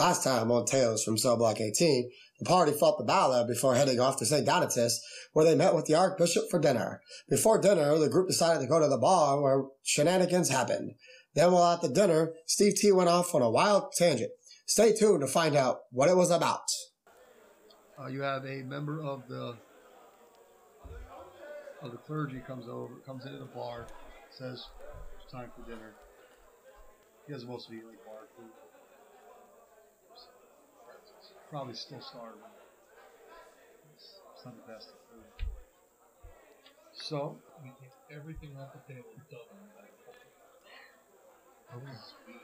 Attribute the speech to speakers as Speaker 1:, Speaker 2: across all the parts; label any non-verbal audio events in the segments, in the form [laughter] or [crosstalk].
Speaker 1: Last time on Tales from Cell Block 18, the party fought the Balor before heading off to St. Donatus, where they met with the Archbishop for dinner. Before dinner, the group decided to go to the bar where shenanigans happened. Then while at the dinner, Steve T went off on a wild tangent. Stay tuned to find out what it was about.
Speaker 2: Uh, you have a member of the of the clergy comes over, comes into the bar, says it's time for dinner. He doesn't mostly eat like bar food. Probably still starving. It's, it's not the best of food. So
Speaker 3: We take everything off the table. Done. Oh, Sweet.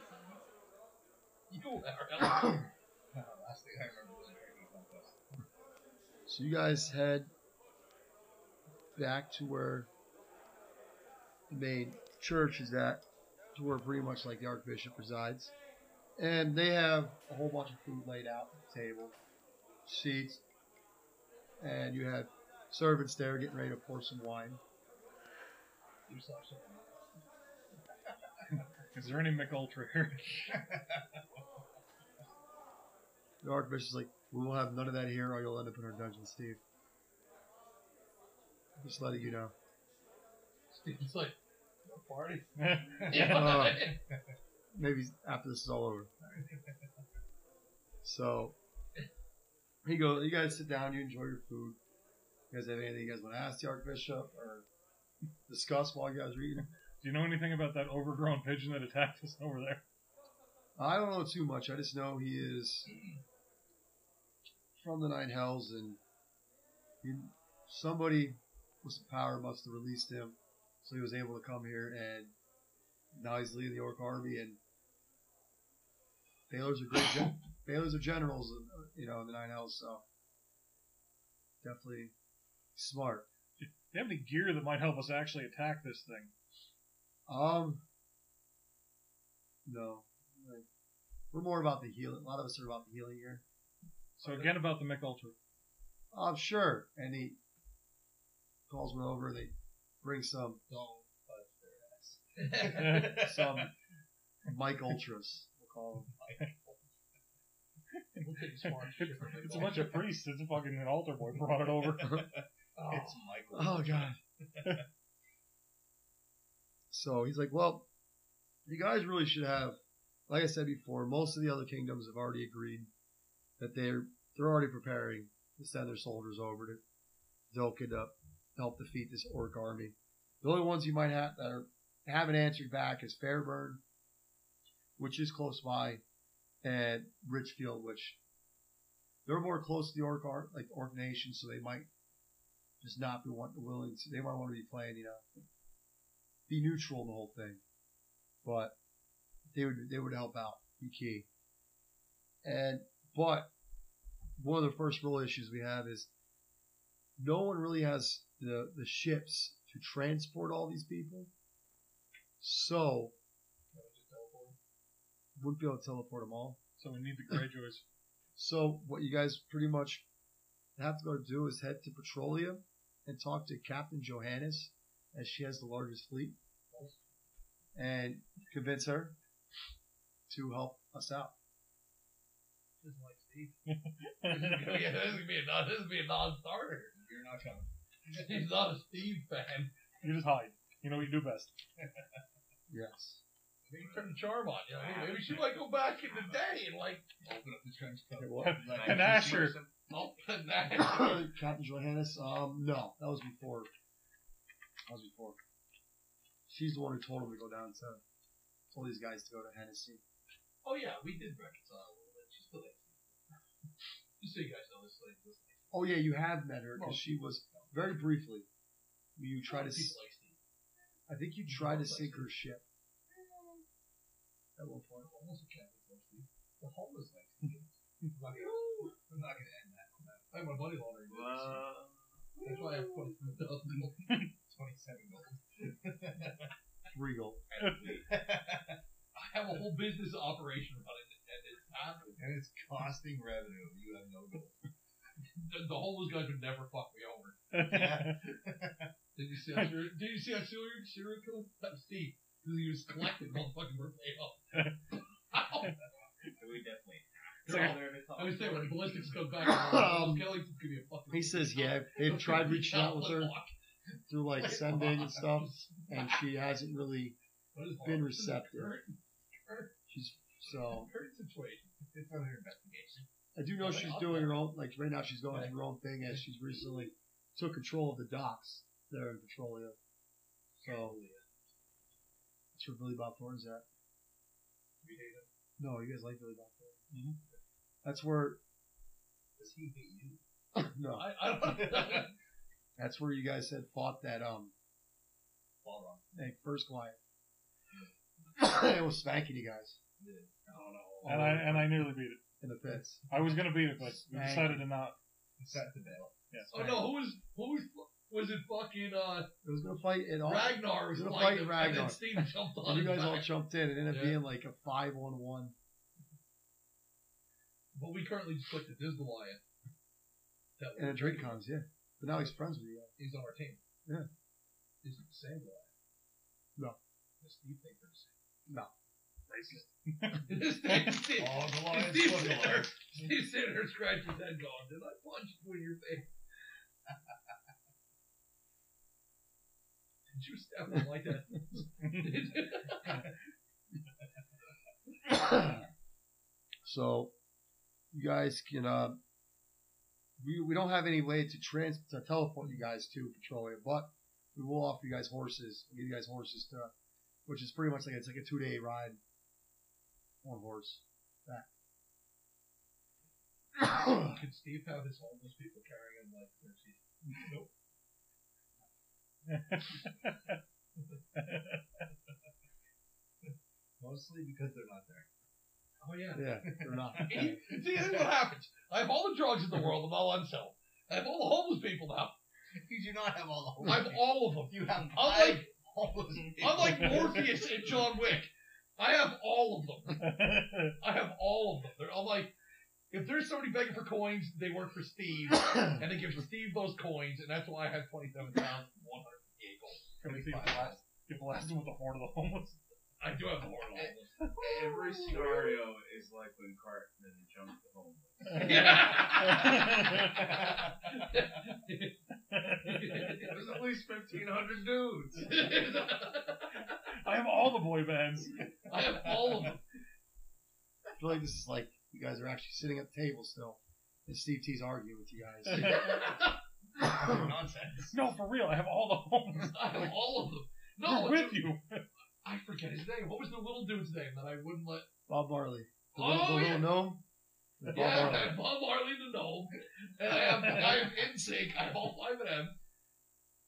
Speaker 3: You are. [coughs] No, last thing I remember was a drinking contest.
Speaker 2: So you guys head back to where the main church is at, to where pretty much like the Archbishop resides. And they have a whole bunch of food laid out at the table, seats, and you have servants there getting ready to pour some wine.
Speaker 3: You saw. [laughs]
Speaker 4: Is there any McUltra here? [laughs]
Speaker 2: The Archbishop's like, we will have none of that here, or you'll end up in our dungeon, Steve. Just letting you know.
Speaker 3: Steve's like, no party. [laughs]
Speaker 2: Uh, maybe after this is all over. So, here you go. You guys sit down. You enjoy your food. You guys have anything you guys want to ask the Archbishop or discuss while you guys are eating?
Speaker 4: Do you know anything about that overgrown pigeon that attacked us over there?
Speaker 2: I don't know too much. I just know he is from the Nine Hells, and he, somebody with some power must have released him, so he was able to come here, and now he's leading the Orc army. And Balor's are great. Gen- Balor's are generals, uh, you know, in the Nine Hells. so definitely smart.
Speaker 4: Do you have any gear that might help us actually attack this thing?
Speaker 2: Um, no, like, we're more about the healing. A lot of us are about the healing here.
Speaker 4: So again about the McUltra.
Speaker 2: Um, sure. And he calls me over. They bring some
Speaker 3: Don't touch their ass. [laughs]
Speaker 2: some [laughs] Mike Ultras. We'll call them. [laughs]
Speaker 3: We'll take a smart [laughs]
Speaker 4: It's a bunch of priests. It's a fucking an altar boy brought it over. [laughs]
Speaker 3: Oh,
Speaker 5: It's Michael.
Speaker 2: Oh God. so he's like, well, you guys really should have. Like I said before, most of the other kingdoms have already agreed that they're they're already preparing to send their soldiers over to Delkid up help defeat this orc army. The only ones you might have that are, haven't answered back is Fairburn, which is close by, and Richfield, which they're more close to the orc ar- like orc nation, so they might just not be want, willing to. They might want to be playing, you know, be neutral in the whole thing, but they would they would help out, be key. And but one of the first real issues we have is no one really has the the ships to transport all these people, so wouldn't be able to teleport them all.
Speaker 4: So we need the Greyjoys.
Speaker 2: So what you guys pretty much have to go do is head to Petrolia and talk to Captain Johannes, as she has the largest fleet, and convince her to help us out.
Speaker 3: Doesn't like Steve. [laughs] this, is gonna be, this is gonna be a non, this is gonna be a non-starter.
Speaker 5: You're not coming.
Speaker 3: He's not a Steve fan.
Speaker 4: You just hide. You know what you do best.
Speaker 2: Yes.
Speaker 3: Maybe turn the charm on. You know, maybe, maybe she might go back in the day and like
Speaker 5: Open up the trench coat.
Speaker 2: Okay, what?
Speaker 4: An Asher.
Speaker 3: open [coughs] that.
Speaker 2: Captain Johannes? Um, no, that was before. That was before. She's the one who told him to go down to, told these guys to go to Hennessy.
Speaker 3: Oh yeah, we did reconcile a little bit. She's still like Just so you guys know, this lady was like.
Speaker 2: Oh yeah, you have met her because she was very briefly. You tried to. s-
Speaker 3: like
Speaker 2: I think you tried to sink her ship at one point.
Speaker 3: Almost a Catholic like Steve. The homeless like Steve. I'm not gonna, I'm not gonna end that. on that. I have my money laundering. business. That's why I have twenty-seven thousand gold.
Speaker 5: Twenty-seven gold.
Speaker 2: Three gold. [laughs]
Speaker 3: I have a whole business operation running, and it's not.
Speaker 5: and it's costing revenue. You have no gold. [laughs]
Speaker 3: The, the homeless guys would never fuck me over. [laughs] Did you see how serial, did you see how serial, serial killer? Uh, that was Steve. Because he was collecting motherfucking birthday off.
Speaker 5: we definitely
Speaker 3: They're
Speaker 4: like
Speaker 3: all
Speaker 4: a-
Speaker 3: there, they. I was saying when ballistics comes back, [laughs]
Speaker 2: Um,
Speaker 3: Kelly could be a fucking.
Speaker 2: He says, yeah, they've tried reaching out with her through like [laughs] sending and stuff, and she hasn't really been
Speaker 3: This is a
Speaker 2: receptive.
Speaker 3: Current, current,
Speaker 2: She's so.
Speaker 3: current situation. It's under investigation.
Speaker 2: I do know she's doing her own. Like right now, she's going through her own thing as she's recently took control of the docks there in Petrolia. So that's where Billy Bob Thorne's at.
Speaker 3: We hate him.
Speaker 2: No, you guys like Billy Bob Thorne. Mm-hmm. That's where.
Speaker 3: Does he hate you? [laughs]
Speaker 2: No,
Speaker 3: I, I don't [laughs]
Speaker 2: that's where you guys had fought that um
Speaker 3: Ball wrong.
Speaker 2: that first client. [coughs] it was spanking you guys
Speaker 3: Oh no.
Speaker 4: And I and I nearly beat it.
Speaker 2: in the pits.
Speaker 4: I was gonna beat it, but we
Speaker 2: Spank.
Speaker 4: decided to not.
Speaker 3: Set the bail.
Speaker 4: Yeah.
Speaker 3: Oh no, who was who was was it fucking uh
Speaker 2: It was gonna fight it all.
Speaker 3: Ragnar was
Speaker 2: Gonna
Speaker 3: fighting
Speaker 2: fight
Speaker 3: him, and
Speaker 2: Ragnar.
Speaker 3: then Steve jumped on
Speaker 2: And you guys all jumped in. It ended up
Speaker 3: Yeah.
Speaker 2: being like a five on one.
Speaker 3: But we currently just clicked the Diz Goliath. That
Speaker 2: And a drink comes, yeah. But now he's friends with you.
Speaker 3: He's on our team.
Speaker 2: Yeah.
Speaker 3: Is it the same guy?
Speaker 2: No.
Speaker 3: Does Steve think they're the same?
Speaker 2: No.
Speaker 3: Racist. Steve, [laughs]
Speaker 5: All the
Speaker 3: Steve,
Speaker 5: lions
Speaker 3: Steve
Speaker 5: look
Speaker 3: sitting there, Steve sitting there scratching his head going, did I punch you in your face? [laughs] You stab like that? [coughs]
Speaker 2: So you guys can uh we we don't have any way to trans to teleport you guys to Petrolia, but we will offer you guys horses. We'll give you guys horses to which is pretty much like it's like a two day ride on horse.
Speaker 3: Could Steve have his homeless people carrying him like their seat? Nope. [laughs]
Speaker 5: Mostly because they're not there.
Speaker 3: Oh yeah.
Speaker 2: Yeah, they're not. [laughs]
Speaker 3: See, this is what happens. I have all the drugs in the world. I'm all on sale. I have all the homeless people now.
Speaker 5: You do not have all the
Speaker 3: I have all of them.
Speaker 5: You have
Speaker 3: I'm
Speaker 5: five
Speaker 3: like,
Speaker 5: homeless people.
Speaker 3: I'm like Morpheus in John Wick. I have all of them. [laughs] I have all of them. They're, I'm like, if there's somebody begging for coins, they work for Steve, [coughs] and they give Steve those coins, and that's why I have 27,158 gold.
Speaker 4: Can we see if blast, get blasted with the horn of the homeless?
Speaker 3: I do have the horn of homeless.
Speaker 6: Every scenario is like when Cartman jumped the homeless. [laughs] There's at least 1,500 dudes.
Speaker 4: I have all the boy bands.
Speaker 3: I have all of them.
Speaker 2: I feel like this is like you guys are actually sitting at the table still. And Steve T's arguing with you guys. [laughs]
Speaker 5: Nonsense.
Speaker 4: no, for real. I have all the homes.
Speaker 3: I have all of them.
Speaker 4: We're
Speaker 3: No,
Speaker 4: with you.
Speaker 3: I forget his name. What was the little dude's name that I wouldn't let?
Speaker 2: Bob Marley. The
Speaker 3: Oh,
Speaker 2: little, the
Speaker 3: yeah.
Speaker 2: little gnome? The Bob
Speaker 3: Yeah, I
Speaker 2: Marley.
Speaker 3: have [laughs] Bob Marley the gnome, and I have I have [laughs] NSYNC. I have all five of them.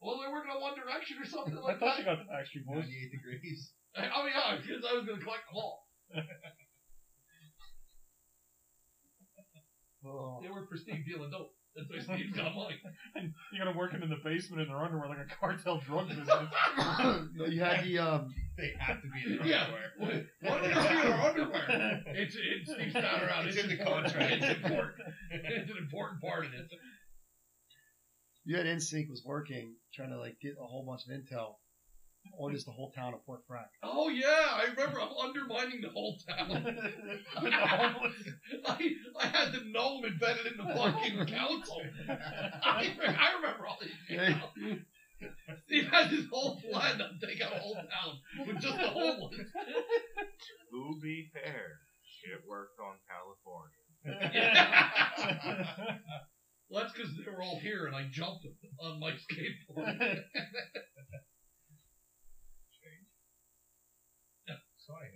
Speaker 3: Well, they're working on One Direction or something like that.
Speaker 4: I thought
Speaker 3: that.
Speaker 4: you got the Backstreet Boys.
Speaker 5: 98 degrees.
Speaker 3: I, [laughs] oh yeah, because I was going to collect them all.
Speaker 2: Oh.
Speaker 3: They work for Steve dealing dope. That's why Steve's got money.
Speaker 4: You're gonna work them in the basement in their underwear like a cartel drug business. [laughs]
Speaker 2: no, you had the um
Speaker 5: They have to be in their
Speaker 3: Yeah.
Speaker 5: underwear.
Speaker 3: One of their underwear. It's it's Steve's not around.
Speaker 5: It's
Speaker 3: It's,
Speaker 5: in the
Speaker 3: important.
Speaker 5: contract.
Speaker 3: It's important. It's an important part of it.
Speaker 2: you had NSYNC was working trying to like get a whole bunch of intel on just the whole town of Port Frack.
Speaker 3: Oh yeah, I remember I'm undermining the whole town.
Speaker 4: the homeless. [laughs]
Speaker 3: I I had the gnome embedded in the fucking council. I, I remember all these shit
Speaker 2: Yeah.
Speaker 3: now. Steve had this whole plan to take out a whole town with just the homeless.
Speaker 6: To be fair, shit worked on California.
Speaker 3: Well, that's because they were all here and I jumped them on my skateboard. [laughs]
Speaker 5: Sorry.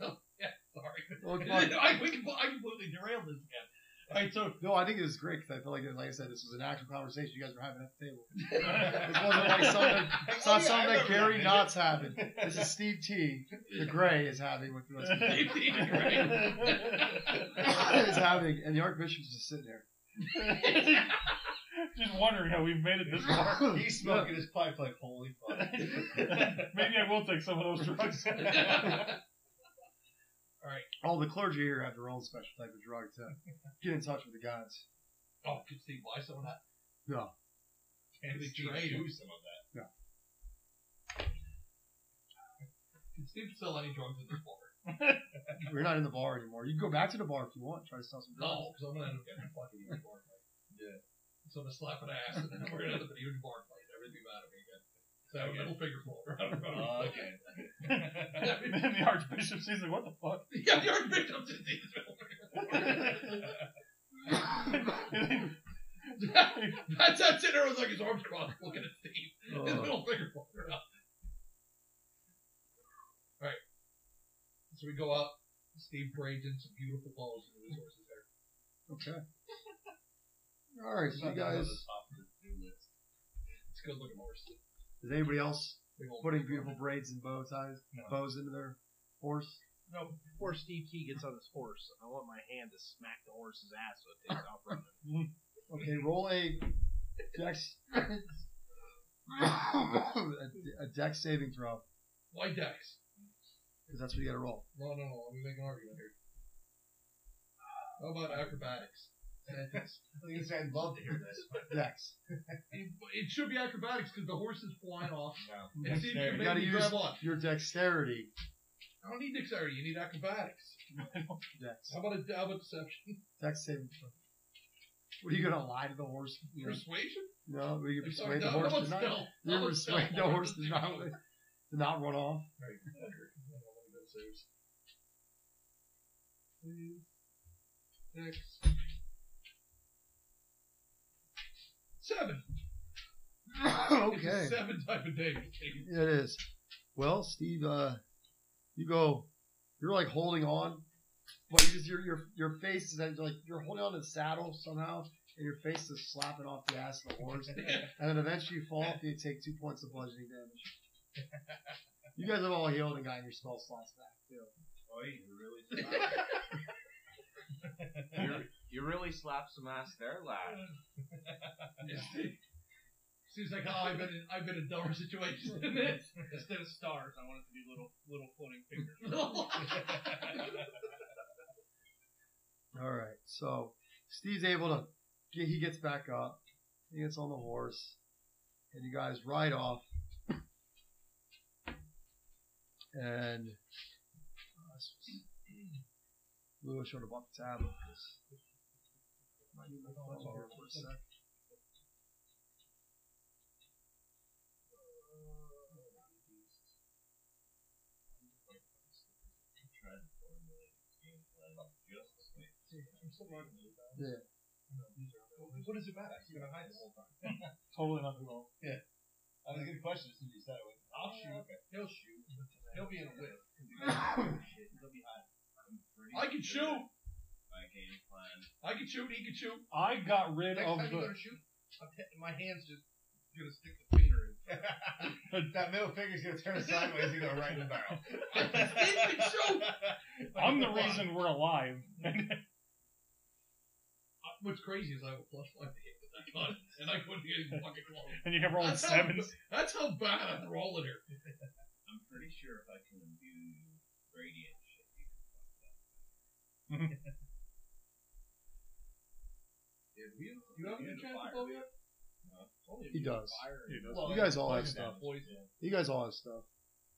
Speaker 5: [laughs]
Speaker 3: yeah, sorry.
Speaker 2: Well.
Speaker 3: I, we can, I completely derailed this again. All right, so
Speaker 2: No, I think it was great because I feel like, like I said, this was an actual conversation you guys were having at the table. This wasn't like something. [laughs] It's not something that Gary Knott's having. This is Steve T. The Gray is having with us. [laughs]
Speaker 3: Steve T. Gray.
Speaker 2: is having, and the Archbishop's just sitting there.
Speaker 4: Just wondering how we've made it this far.
Speaker 5: He's smoking his pipe like, holy fuck. [laughs]
Speaker 4: Maybe I will take some of those drugs. [laughs]
Speaker 2: All right. All the clergy here have their own special type of drug to get in touch with the gods.
Speaker 3: oh, could Steve buy some of that?
Speaker 2: No.
Speaker 5: And
Speaker 3: They trade.
Speaker 5: do some of that. No.
Speaker 3: Could Steve sell any drugs in this bar? [laughs]
Speaker 2: We're not in the bar anymore. You can go back to the bar if you want. Try to sell some drugs.
Speaker 3: No, because I'm gonna end up getting a fucking huge bar fight. Yeah. So I'm gonna slap an ass, and then we're gonna end up in a huge bar fight. Everything mad at me again. So I have middle finger float around in front of
Speaker 5: okay. [laughs]
Speaker 4: then the Archbishop sees like, what the fuck? [laughs]
Speaker 3: Yeah, the Archbishop just needs his middle finger. That's that sitting there with like his arms crossed, looking at Steve. His
Speaker 2: Uh,
Speaker 3: middle finger floating around. Alright. So we go up. Steve braids in some beautiful bows into his horse's hair.
Speaker 2: okay. All right, so you guys.
Speaker 3: It's a good looking horse.
Speaker 2: Is anybody else putting beautiful braids and bow ties,
Speaker 5: No.
Speaker 2: bows into their horse?
Speaker 7: No, before Steve T gets on his horse, I want my hand to smack the horse's ass so it takes off running.
Speaker 2: Okay, roll a dex. a, [coughs] a dex saving throw,
Speaker 3: Why Dex?
Speaker 2: because that's what you got to roll.
Speaker 3: No, no, no. Let me make an argument here. How about acrobatics?
Speaker 5: I was gonna say I'd love to hear this.
Speaker 2: Dex. [laughs]
Speaker 3: It, it should be acrobatics because the horse is flying off.
Speaker 5: No.
Speaker 3: And see if you
Speaker 2: You got to
Speaker 3: maybe
Speaker 2: use
Speaker 3: grab on.
Speaker 2: your dexterity.
Speaker 3: I don't need dexterity. You need acrobatics. [laughs]
Speaker 2: Dex.
Speaker 3: How about a how about deception?
Speaker 2: Dex saving throw. What are you gonna lie to the horse? You know,
Speaker 3: Persuasion?
Speaker 2: no, will you
Speaker 3: I'm
Speaker 2: persuade the
Speaker 3: no,
Speaker 2: horse
Speaker 3: how
Speaker 2: to
Speaker 3: about
Speaker 2: not?
Speaker 3: stealth?
Speaker 2: You
Speaker 3: How
Speaker 2: persuade
Speaker 3: stealth?
Speaker 2: the horse to not
Speaker 3: about [laughs]
Speaker 2: to not run off.
Speaker 3: Right. Okay. Hang on, let me go saves. Save. Six. Seven. It's [laughs]
Speaker 2: okay.
Speaker 3: a [laughs] seven type of day.
Speaker 2: Yeah, it is. Well, Steve, uh, you go. You're like holding on, but you just your your your face is like you're holding on to the saddle somehow, and your face is slapping off the ass of the horse, [laughs] and then eventually you fall off and you take two points of bludgeoning damage. You guys have all healed and gotten your spell slots back too.
Speaker 6: Oh, you really slapped. You, you really slapped some ass there, lad. [laughs]
Speaker 3: Seems like oh, I've been in, I've been in dumber situations than this.
Speaker 7: Instead of stars, I want it to be little little floating fingers. [laughs]
Speaker 2: All right, so Steve's able to get. He gets back up. He gets on the horse, and you guys ride off. And uh, this was- Lewis should have bought the tablet. 'cause I need my phone here for a sec. Yeah.
Speaker 5: What is it about? You're gonna hide the whole time.
Speaker 4: Totally not at all.
Speaker 5: I was gonna question as soon as you said it. I'll shoot.
Speaker 7: He'll shoot. He'll be in a whip. [coughs] He'll be hiding.
Speaker 3: I can shoot.
Speaker 6: My game plan.
Speaker 3: I can shoot. He can shoot.
Speaker 4: I got rid
Speaker 7: Next
Speaker 4: of
Speaker 7: time you go
Speaker 4: the.
Speaker 7: to shoot, I'm t- my hand's just gonna stick the finger in. [laughs]
Speaker 5: that middle finger's gonna turn sideways and go right in the barrel.
Speaker 3: Steve can shoot.
Speaker 4: I'm the reason we're alive. [laughs]
Speaker 3: Uh, What's crazy is I have a plus five to hit with that gun, and I couldn't get even fucking close.
Speaker 4: and you kept rolling
Speaker 3: That's how,
Speaker 4: sevens. [laughs]
Speaker 3: that's how bad I'm rolling here.
Speaker 6: I'm pretty sure if I can imbue radiant shit, you can fuck that.
Speaker 3: Did we? Do you have an enchanted bow yet?
Speaker 2: He does.
Speaker 7: Fire.
Speaker 4: He does.
Speaker 7: Well,
Speaker 2: You guys all have stuff.
Speaker 7: Poison.
Speaker 2: You guys all have stuff.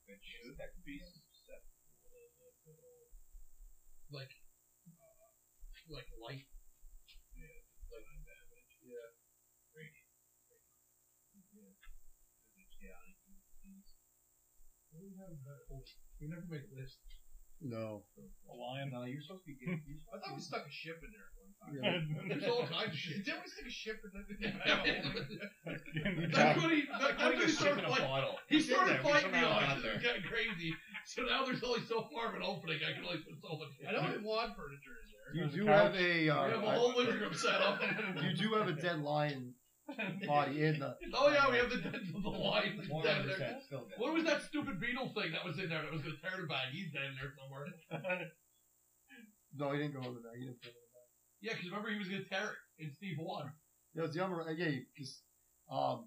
Speaker 6: That could be susceptible to the good old
Speaker 3: Like, uh, like light.
Speaker 6: yeah, like damage.
Speaker 3: Yeah.
Speaker 6: Radiant. Yeah. Yeah, I can use
Speaker 3: What do we have in that? We never made a list.
Speaker 2: No.
Speaker 4: A lion.
Speaker 5: No, you're supposed to be getting. You're [laughs]
Speaker 7: I thought we stuck a ship in there at one time.
Speaker 2: Yeah.
Speaker 3: There's all kinds of shit.
Speaker 7: Didn't we stick a ship [laughs] [laughs] in there?
Speaker 3: That's when he, that, that's when he started fighting. He started fighting me on
Speaker 5: got
Speaker 3: it. It got crazy. So now there's only so far of an opening. I can only put so much.
Speaker 7: I know we want furniture in there.
Speaker 2: You do have a.
Speaker 3: We have a
Speaker 2: Uh,
Speaker 3: whole living room set up.
Speaker 2: you do have a dead lion body in the. [laughs]
Speaker 3: Oh yeah, we have the [laughs] dead of the
Speaker 5: One
Speaker 3: dead
Speaker 5: hundred
Speaker 3: there.
Speaker 5: percent still dead.
Speaker 3: What was that stupid beetle thing that was in there that was gonna tear the bag? He's dead in there somewhere. [laughs]
Speaker 2: No, he didn't go over there. He didn't put it in there.
Speaker 3: Yeah, because remember he was gonna tear it in Steve won.
Speaker 2: It was the other. uh, Yeah, because um,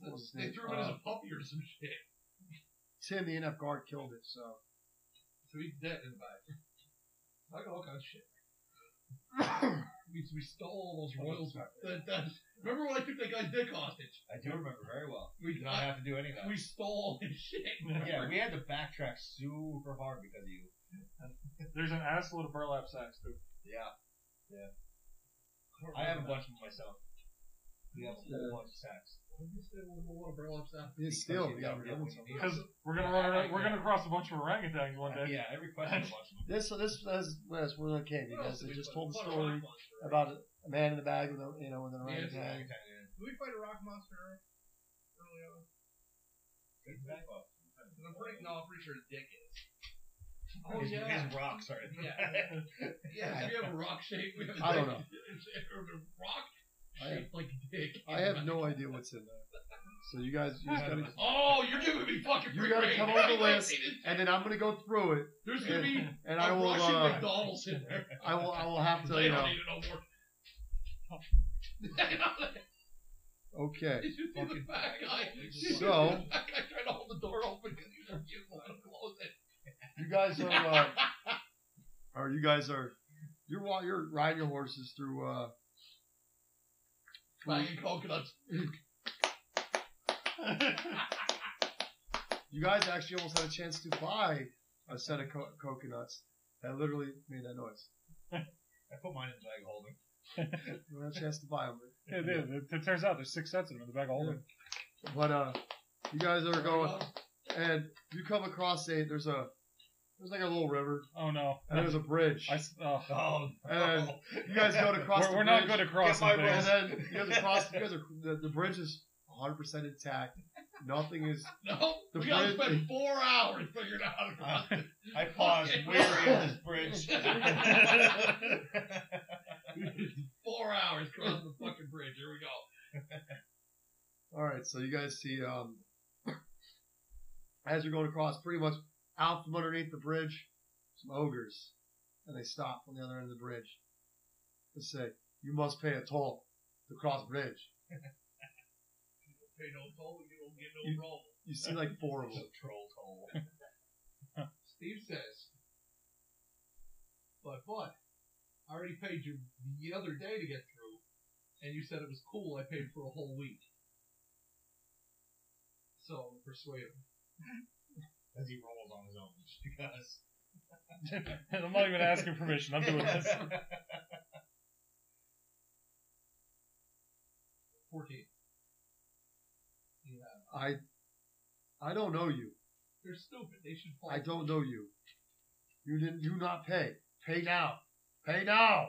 Speaker 2: What was his
Speaker 3: They
Speaker 2: name?
Speaker 3: threw him in as
Speaker 2: Uh,
Speaker 3: a puppy or some shit.
Speaker 2: Tim, the NF guard, killed it. So
Speaker 3: So he's dead in the bag. I got all kinds of shit. [coughs] We, we stole all those royals. That, that, remember when I took that guy's dick hostage?
Speaker 5: I do remember very well.
Speaker 3: We
Speaker 5: Did not have to do any of that.
Speaker 3: we stole his shit. [laughs]
Speaker 5: yeah, we had to backtrack super hard because of you.
Speaker 4: There's an ass load of burlap sacks too.
Speaker 5: Yeah. Yeah. I have a bunch of them myself. We have a whole bunch of sacks.
Speaker 2: He's still.
Speaker 5: Yeah,
Speaker 2: Yeah,
Speaker 5: yeah,
Speaker 2: yeah.
Speaker 4: Because we're gonna run, around- we're gonna cross a bunch of orangutans one day.
Speaker 5: Yeah, every question a bunch of.
Speaker 2: This this was last when I came because they just told the story about a, a man in the bag with a you know with an
Speaker 3: Yeah,
Speaker 2: orangutan.
Speaker 7: Did we fight a rock monster early on?
Speaker 5: Take the back off.
Speaker 7: 'Cause I'm pretty, no, I'm pretty sure his dick is.
Speaker 3: Oh,
Speaker 5: his,
Speaker 3: yeah.
Speaker 5: his rocks are.
Speaker 7: Yeah. [laughs]
Speaker 3: Yeah, we have a rock shape. We have a
Speaker 2: I don't know. [laughs]
Speaker 3: A rock
Speaker 2: I have,
Speaker 3: like dick.
Speaker 2: I have no idea what's in there. So you guys, you just gotta, [laughs]
Speaker 3: Oh, you're giving me fucking.
Speaker 2: You
Speaker 3: free
Speaker 2: gotta
Speaker 3: rein.
Speaker 2: come over the list. and then I'm gonna go through it,
Speaker 3: There's gonna be [laughs]
Speaker 2: and
Speaker 3: a
Speaker 2: I will,
Speaker 3: Russian
Speaker 2: uh,
Speaker 3: McDonald's in there. [laughs]
Speaker 2: I will, I will have to,
Speaker 3: they
Speaker 2: you
Speaker 3: don't
Speaker 2: know,
Speaker 3: need know more.
Speaker 2: okay.
Speaker 3: Did you see the fat guy? Did you see
Speaker 2: So-
Speaker 3: the fat guy trying to hold the door open because he was refusing to close it.
Speaker 2: You guys are, uh, or you guys are, you're wa- you're riding your horses through, uh,
Speaker 3: Banging coconuts.
Speaker 2: you guys actually almost had a chance to buy a set of co- coconuts that literally made that noise.
Speaker 5: I put mine in the bag of holding.
Speaker 2: You had a chance to buy them.
Speaker 4: Yeah, it, is. it, it turns out there's six sets of them in the bag of holding.
Speaker 2: But uh, you guys are going, and you come across a there's a there's like a little river,
Speaker 4: Oh no.
Speaker 2: and there's a bridge.
Speaker 4: I, s- oh. [laughs]
Speaker 5: Oh,
Speaker 2: And you guys go to cross
Speaker 4: We're,
Speaker 2: the
Speaker 4: we're not
Speaker 2: bridge,
Speaker 4: good at crossing
Speaker 5: my
Speaker 2: And then you guys across. You guys are the, the bridge is 100 percent intact. Nothing is. [laughs]
Speaker 3: No,
Speaker 2: The
Speaker 3: we gotta
Speaker 2: bridge-
Speaker 3: spend four hours figuring out how to cross it. [laughs]
Speaker 5: I paused weary of this bridge.
Speaker 3: four hours crossing the fucking bridge. Here we go.
Speaker 2: All right, so you guys see um, [coughs] as you're going across, pretty much out from underneath the bridge, some ogres, and they stop on the other end of the bridge. and say, "You must pay a toll to cross bridge." [laughs]
Speaker 3: You don't pay no toll, you don't get
Speaker 2: You-
Speaker 3: no roll.
Speaker 2: You see like four of [laughs] them.
Speaker 5: troll toll. [laughs]
Speaker 3: Steve says, but what? I already paid you the other day to get through, and you said it was cool. I paid for a whole week. So persuade him.
Speaker 5: As he rolls on his own, just because. [laughs]
Speaker 4: I'm not even asking permission. I'm doing this. [laughs]
Speaker 3: Fourteen. Yeah,
Speaker 2: I, I don't know you.
Speaker 3: they're stupid. They should fall.
Speaker 2: I don't know you. You didn't. You not pay. Pay now. Pay now.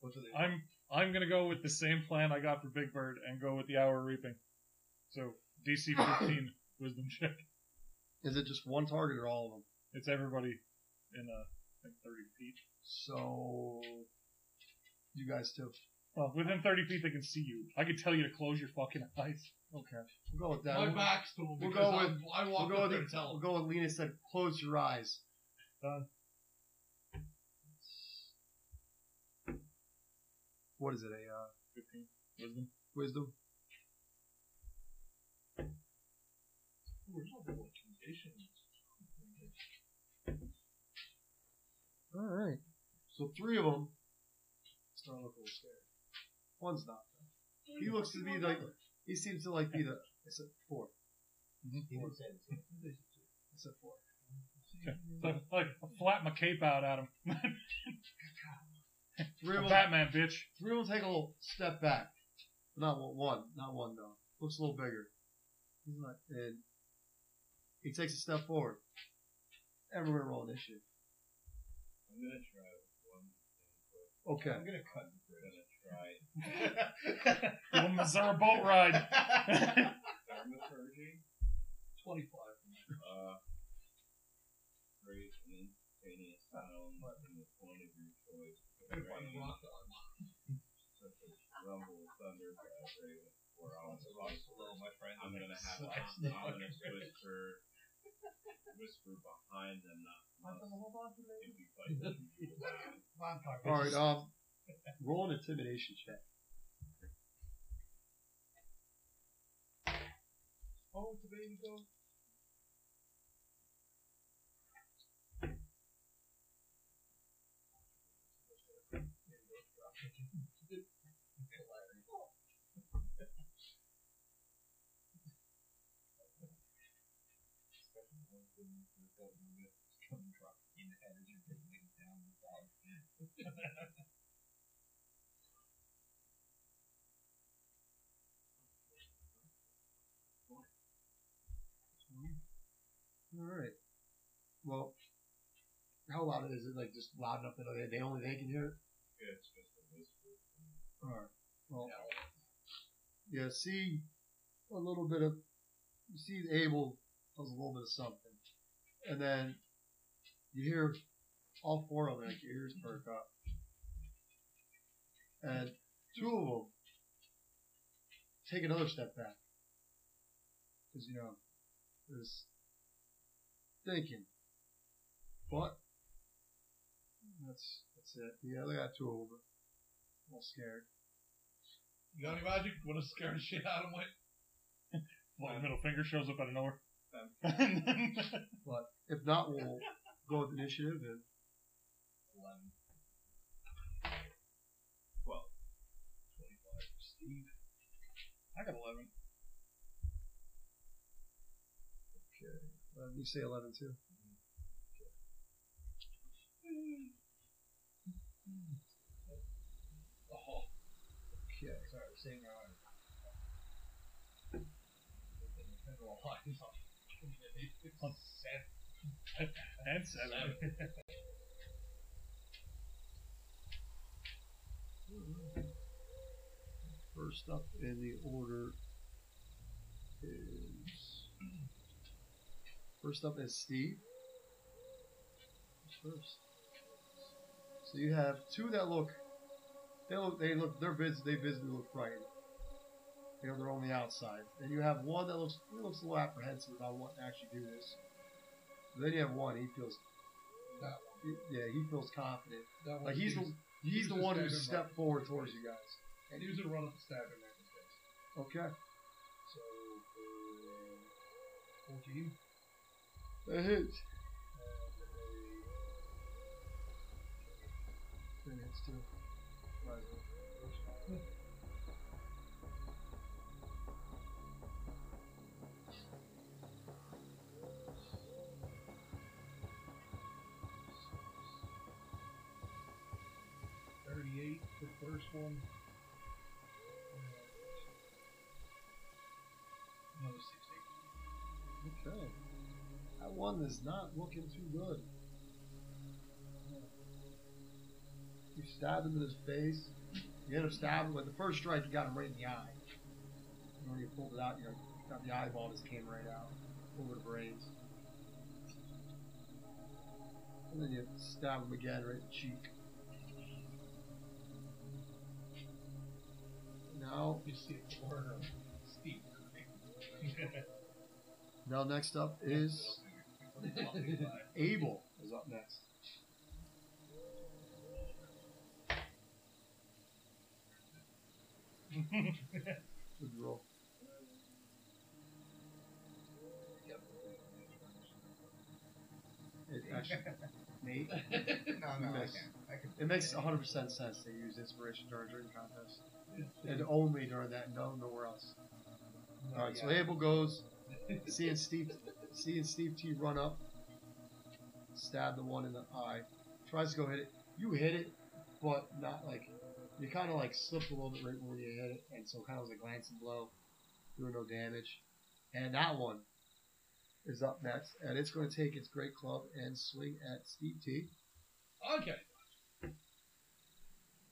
Speaker 5: What do they?
Speaker 4: I'm I'm gonna go with the same plan I got for Big Bird and go with the hour reaping. So DC 15 [laughs] wisdom check.
Speaker 2: Is it just one target or all of them?
Speaker 4: It's everybody in uh, I think 30 feet.
Speaker 2: So, you guys too.
Speaker 4: Well, within 30 feet they can see you. I can tell you to close your fucking [laughs] eyes.
Speaker 2: Okay, we'll go with that.
Speaker 3: My
Speaker 2: We'll-
Speaker 3: back's to him
Speaker 2: we'll go
Speaker 3: I'm-
Speaker 2: with-
Speaker 3: I
Speaker 2: We'll
Speaker 3: walked
Speaker 2: go
Speaker 3: up
Speaker 2: with
Speaker 3: there to tell
Speaker 2: we'll
Speaker 3: him.
Speaker 2: go with Lena said, close your eyes.
Speaker 4: Done.
Speaker 2: What is it? A uh,
Speaker 4: 15 wisdom.
Speaker 2: wisdom.
Speaker 3: There's no real conditions.
Speaker 2: All right. So three of them start looking a little scared. One's not. He looks to be like he seems to like be the. I said four. Mm-hmm.
Speaker 5: He did say the.
Speaker 2: I said four.
Speaker 4: So, [laughs] like, I flat my cape out at him. [laughs]
Speaker 2: Three of them.
Speaker 4: Batman, bitch.
Speaker 2: Three of them take a little step back. Not one. One. Not one though. Looks a little bigger. He's like, and he takes a step forward. And we're gonna roll initiative.
Speaker 6: I'm gonna try one thing quick.
Speaker 2: Okay.
Speaker 6: I'm gonna cut the bridge. I'm gonna try.
Speaker 4: Give him a Missouri boat ride.
Speaker 6: Thaumaturgy.
Speaker 3: Twenty-five.
Speaker 6: Uh, create an instantaneous sound in the tone of your choice.
Speaker 3: If I
Speaker 6: Rain,
Speaker 3: rock on.
Speaker 6: such as rumble, thunder, crash, raven, or on
Speaker 5: Hello, my friend.
Speaker 6: I'm gonna have an
Speaker 5: Slash
Speaker 6: ominous whisper, whisper behind them, not must. If you fight them, [laughs] you will die.
Speaker 2: All right. Um, roll an intimidation check.
Speaker 3: Oh, it's a baby goat.
Speaker 5: Especially the ones in the building with come drop in the head as you're getting down the dog.
Speaker 2: All right. Well, how loud is it? Like just loud enough that they, they only they can hear it.
Speaker 6: Yeah, it's just a whisper.
Speaker 2: All right. Well, yeah. See a little bit of. You see Abel does a little bit of something, and then you hear all four of them. Like your ears perk up, and two of them take another step back because you know there's thinking. What? That's that's it. Yeah, they got two over. them. A little scared.
Speaker 3: You got any magic? Want to scare the [laughs] shit out of me?
Speaker 4: Like middle finger shows up out of nowhere. [laughs]
Speaker 2: But if not, we'll go with initiative and
Speaker 5: Eleven.
Speaker 3: Twenty-five for Steve.
Speaker 4: I got eleven.
Speaker 2: uh, you say eleven too. Okay.
Speaker 3: sorry, saying your honor.
Speaker 4: And seven.
Speaker 2: First up in the order is first up is Steve. First. So you have two that look they look they look they're vis they visibly look frightened. You know, they're on the outside. And you have one that looks he looks a little apprehensive about wanting to actually do this. But then you have one, he feels
Speaker 3: That
Speaker 2: he- yeah, he feels confident.
Speaker 3: That one
Speaker 2: Like he's the
Speaker 3: seems-
Speaker 2: he's the one who stepped forward towards you guys.
Speaker 3: And he was gonna run up and stab him in his face.
Speaker 2: Okay.
Speaker 3: So for fourteen.
Speaker 2: That hits.
Speaker 3: and
Speaker 2: That hits too.
Speaker 3: Thirty-eight, the first one. Another.
Speaker 2: Okay. That one is not looking too good. You stab him in his face. You end up stabbing, but the first strike you got him right in the eye. And when you pulled it out, you got the eyeball just came right out over the brains. And then you stab him again right in the cheek. Now,
Speaker 3: You see a corner of Steve. [laughs]
Speaker 2: now next up is [laughs] Abel is up next. Good roll. It actually, Nate,
Speaker 5: no, no, I can't. I can.
Speaker 2: it makes 100% sense to use inspiration during a drinking contest. And only during that, no, nowhere else. Alright, so Abel goes, seeing Steve, seeing Steve T run up, stab the one in the eye, tries to go hit it. You hit it, but not like, you kind of like slipped a little bit right when you hit it, and so kind of was a glancing blow, doing no damage. And that one is up next, and it's going to take its great club and swing at Steve T,
Speaker 3: Okay.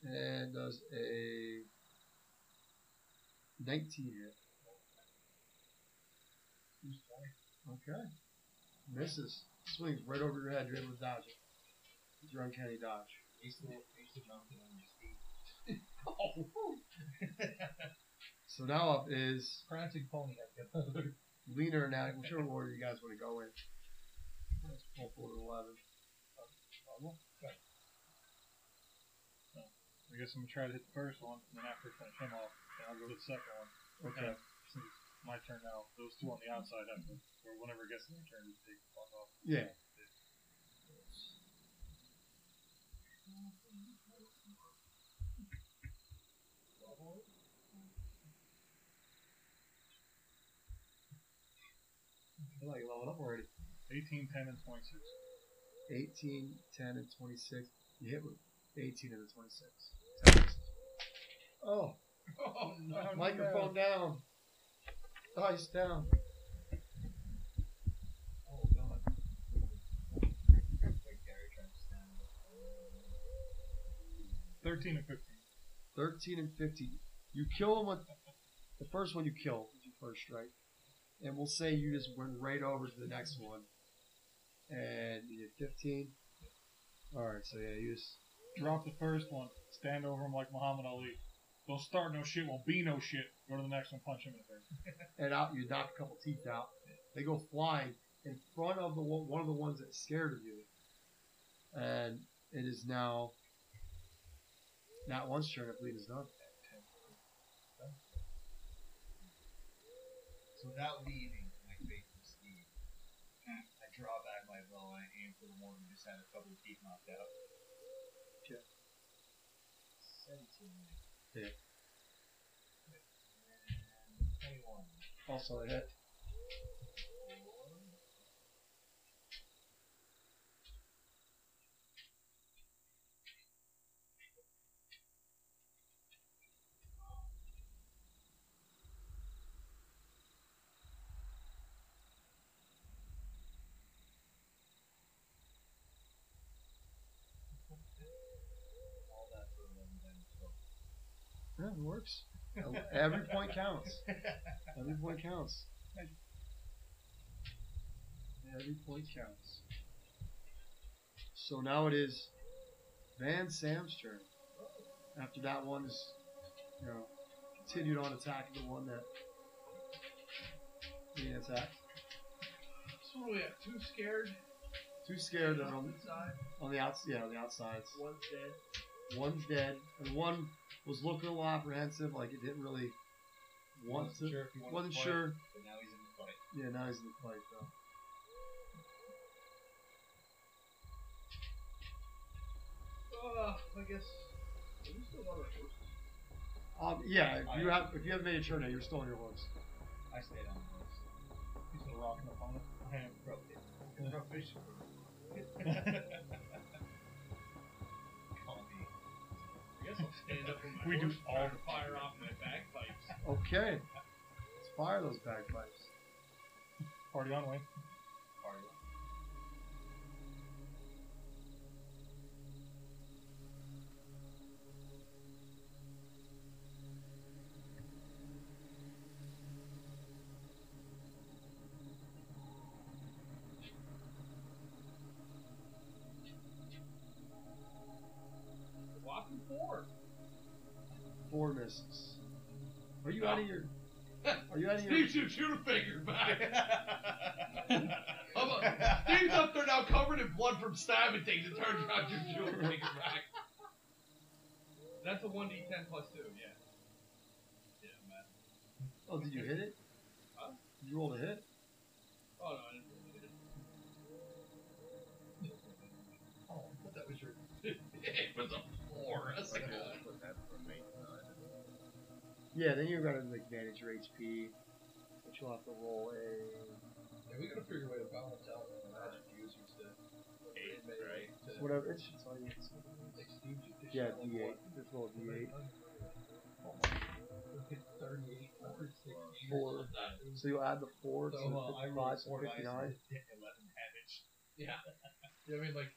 Speaker 2: and does a 19 hit. Okay. Misses. Swings right over your head. You're able to dodge it. It's your uncanny dodge.
Speaker 5: Used to, used to jumping on your feet. [laughs]
Speaker 2: So now up is
Speaker 3: prancing pony. I get another. [laughs]
Speaker 2: Leaner now, whichever order you guys want to go in. Let's pull forward to 11.
Speaker 4: Uh, I guess I'm gonna try to hit the first one, and then after I finish him off, then I'll go to the second one.
Speaker 2: Okay.
Speaker 4: And since it's my turn now, those two on the outside have to, or whenever it gets their turn, to take the fuck off.
Speaker 2: Yeah. You're like leveling up already.
Speaker 4: 18, 10, and 26.
Speaker 2: 18, 10, and 26. You hit with 18 and the 26. Ten. Oh,
Speaker 3: Oh, no.
Speaker 2: microphone down. Dice down.
Speaker 3: Oh, God.
Speaker 5: Like Gary trying to stand up.
Speaker 4: 13 and 15.
Speaker 2: 13 and 15. You kill him with the first one you kill is your first strike. And we'll say you just went right over to the next one. And you did 15. Alright, so yeah, you just.
Speaker 4: Drop the first one. Stand over him like Muhammad Ali. Don't start no shit. Won't be no shit. Go to the next one. Punch him in the face. [laughs]
Speaker 2: And out, you knock a couple teeth out. They go flying in front of the one of the ones that's scared of you. And it is now. Not one's turn, I believe, is done.
Speaker 5: So without leaving my faith in Steve, I draw back my bow and I aim for the one who just had a couple of teeth knocked out.
Speaker 2: Okay.
Speaker 5: 17.
Speaker 2: Yeah.
Speaker 5: And 21.
Speaker 2: Also hit.
Speaker 5: All that for 11 damage. So.
Speaker 2: Yeah, it works. [laughs] Every point counts. Every point counts. Every point counts. So now it is Van Sam's turn. After that one is, you know, continued on attacking the one that being attacked.
Speaker 3: So what do we have? Two scared.
Speaker 2: Too scared on, on the outs, yeah, on the outsides.
Speaker 3: One's dead.
Speaker 2: One's dead, and one was looking a little apprehensive, like it didn't really want
Speaker 5: Wasn't
Speaker 2: to.
Speaker 5: sure he
Speaker 2: wasn't
Speaker 5: fight,
Speaker 2: sure.
Speaker 5: But now he's in the fight.
Speaker 2: Yeah, now he's in the fight though.
Speaker 3: Uh, I guess. Are we still on our horses?
Speaker 2: Um, yeah, if you have if you have made a turn, you're still on your horse.
Speaker 5: I stayed on the horse.
Speaker 4: He's still rocking up on it. Hand.
Speaker 5: Broke it.
Speaker 3: Rough stand up on my
Speaker 4: We do all
Speaker 3: and fire off my bagpipes.
Speaker 2: Okay, let's fire those bagpipes.
Speaker 4: Party on, Wayne.
Speaker 2: Are you out of your? Are you out of your?
Speaker 3: Steve should shoot a finger back. [laughs] A- Steve's up there now covered in blood from stabbing things and turns around to shoot a finger back. That's a 1d10 plus 2, yeah. Yeah, man.
Speaker 2: Oh, did you hit it?
Speaker 3: Huh?
Speaker 2: Did you roll a hit?
Speaker 3: Oh, no, I didn't hit. Oh, I thought that was your. [laughs] it was a 4. That's like a.
Speaker 2: Yeah, then you're gonna like manage your HP, but you'll have to roll a.
Speaker 3: Yeah, we gotta figure a way to balance out the magic users to.
Speaker 5: Eight, right?
Speaker 3: To,
Speaker 2: Whatever it should tell you.
Speaker 3: Like Steve just
Speaker 2: Yeah,
Speaker 3: shot
Speaker 2: D8.
Speaker 3: one.
Speaker 2: Just roll a D8.
Speaker 3: Oh my. Hit 38, 160.
Speaker 2: Four. So you'll add the four to
Speaker 3: So, uh, I
Speaker 2: 55, so
Speaker 3: four
Speaker 2: 59.
Speaker 3: and 11 damage. Yeah. [laughs] yeah, I mean, like.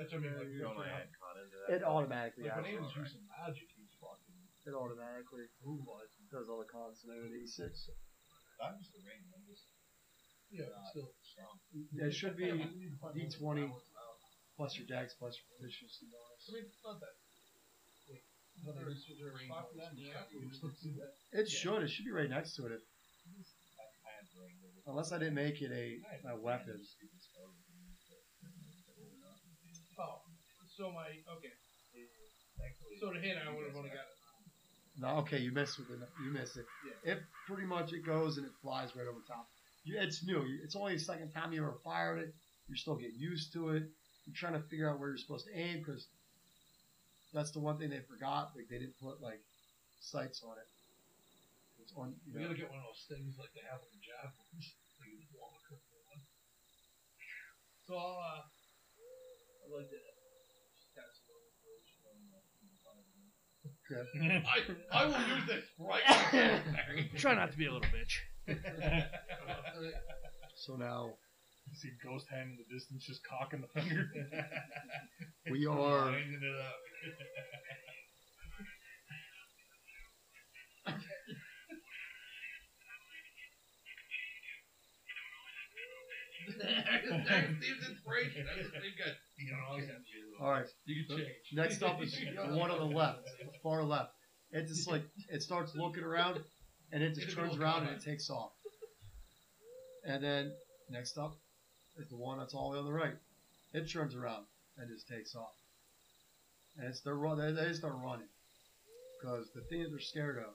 Speaker 3: That's what I mean, like,
Speaker 6: You don't
Speaker 3: for-
Speaker 6: add con into
Speaker 2: It automatically
Speaker 3: Like, when
Speaker 2: adds.
Speaker 3: Aim's using magic, he's fucking.
Speaker 2: It automatically does all the cons and. Six.
Speaker 5: I'm just a range. I'm just
Speaker 3: Yeah,
Speaker 5: not
Speaker 3: still.
Speaker 5: strong.
Speaker 2: It should be
Speaker 3: Yeah, we need to find
Speaker 2: D20
Speaker 3: out what it's about.
Speaker 2: plus your dex plus your proficiency bonus.
Speaker 3: I mean, it's not that. Like, whether it's your range or stuff, we just don't see that.
Speaker 2: It should. It should be right next to it. If,
Speaker 5: I have range. I just-
Speaker 2: unless I didn't make it a,
Speaker 5: have
Speaker 2: weapon.
Speaker 5: stupid spells I can use, but-
Speaker 3: Oh, so my okay. So to hit, I would have only got.
Speaker 2: No, okay, you miss with it. You miss it. It pretty much it goes and it flies right over top. You, it's new. It's only the second time you ever fired it. You're still getting used to it. You're trying to figure out where you're supposed to aim because that's the one thing they forgot. Like they didn't put like sights on it. It's on. You
Speaker 3: We
Speaker 2: know,
Speaker 3: gotta get one of those things like they have with the javelins. Like you blow a curtain on.
Speaker 5: So I'll, uh, I'd like to cast a little inspiration on
Speaker 3: I, I will use this right now. [laughs]
Speaker 7: Try not to be a little bitch.
Speaker 2: so now
Speaker 4: You see a ghost hand in the distance just cocking the finger. [laughs]
Speaker 2: we are.
Speaker 3: Winding it up. [laughs] There's Steve's inspiration. That's the same guy.
Speaker 5: You don't always have to be a little.
Speaker 2: All right.
Speaker 3: You can change.
Speaker 2: Next up is the one on the left, far left. It just like it starts looking around, and it just turns around and it takes off. And then next up is the one that's all the way on the right. It turns around and just takes off. And it's they're run, they, they start running because the thing that they're scared of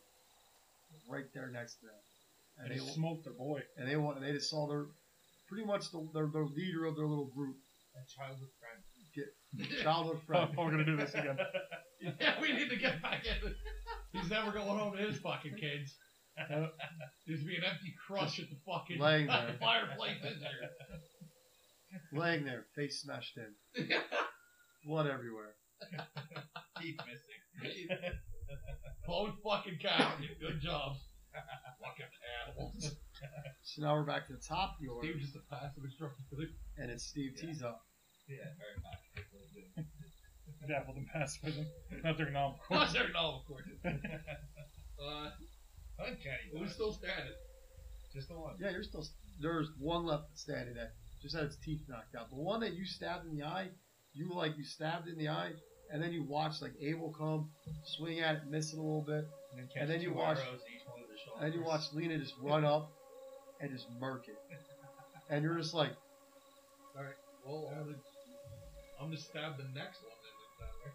Speaker 2: is right there next to them.
Speaker 4: and
Speaker 2: And
Speaker 4: he
Speaker 2: they
Speaker 4: smoked their boy.
Speaker 2: and they want they just saw their pretty much the their, their leader of their little group,
Speaker 5: A childhood friend.
Speaker 2: Childhood [laughs]
Speaker 4: Oh,
Speaker 2: friend.
Speaker 4: we're gonna do this again. [laughs]
Speaker 3: Yeah, we need to get back in. He's never going home to his fucking kids. There's be an empty crush at the fucking
Speaker 2: Laying
Speaker 3: at
Speaker 2: there.
Speaker 3: the [laughs] fireplace in there.
Speaker 2: laying there, face smashed in, blood everywhere.
Speaker 5: Teeth missing.
Speaker 3: Bone fucking cow. Good job. fucking animals.
Speaker 2: So now we're back to the top of the order,
Speaker 3: Steve's just a passive instructor
Speaker 2: and it's Steve T's up.
Speaker 5: Yeah, very much.
Speaker 4: Dabbled in pacifism. Not their nom.
Speaker 3: Not there, no, of course. [laughs] [laughs] Uh,
Speaker 5: Okay.
Speaker 3: who's still standing?
Speaker 5: Just the one.
Speaker 2: Yeah, you're still. There's one left standing that just had its teeth knocked out. The one that you stabbed in the eye, you like you stabbed in the eye, and then you watch like Abel come, swing at it, miss it a little bit,
Speaker 5: And then,
Speaker 2: And then you watch-
Speaker 5: arrows each one of the
Speaker 2: and then you watch Lena just run up and just murk it, [laughs] and you're just like, all right,
Speaker 3: Well, I'm gonna, I'm gonna stab the next one in the down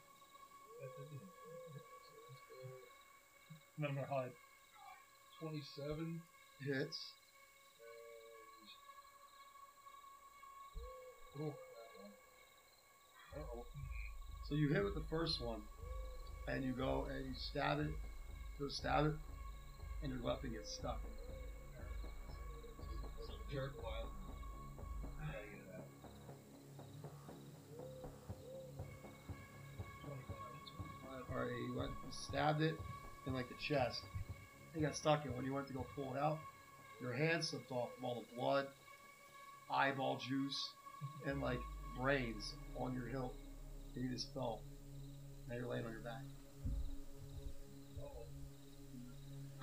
Speaker 3: Remember
Speaker 4: And then I'm
Speaker 3: 27.
Speaker 2: hits.
Speaker 3: Oh.
Speaker 2: Uh-oh. So you hit with the first one, and you go and you stab it, go stab it, and your weapon gets stuck.
Speaker 5: So jerk wild.
Speaker 2: Stabbed it in like the chest. It got stuck in. When you went to go pull it out, your hand slipped off from all the blood, eyeball juice, and like brains on your hilt, and you just fell. Now you're laying on your back. [clears throat]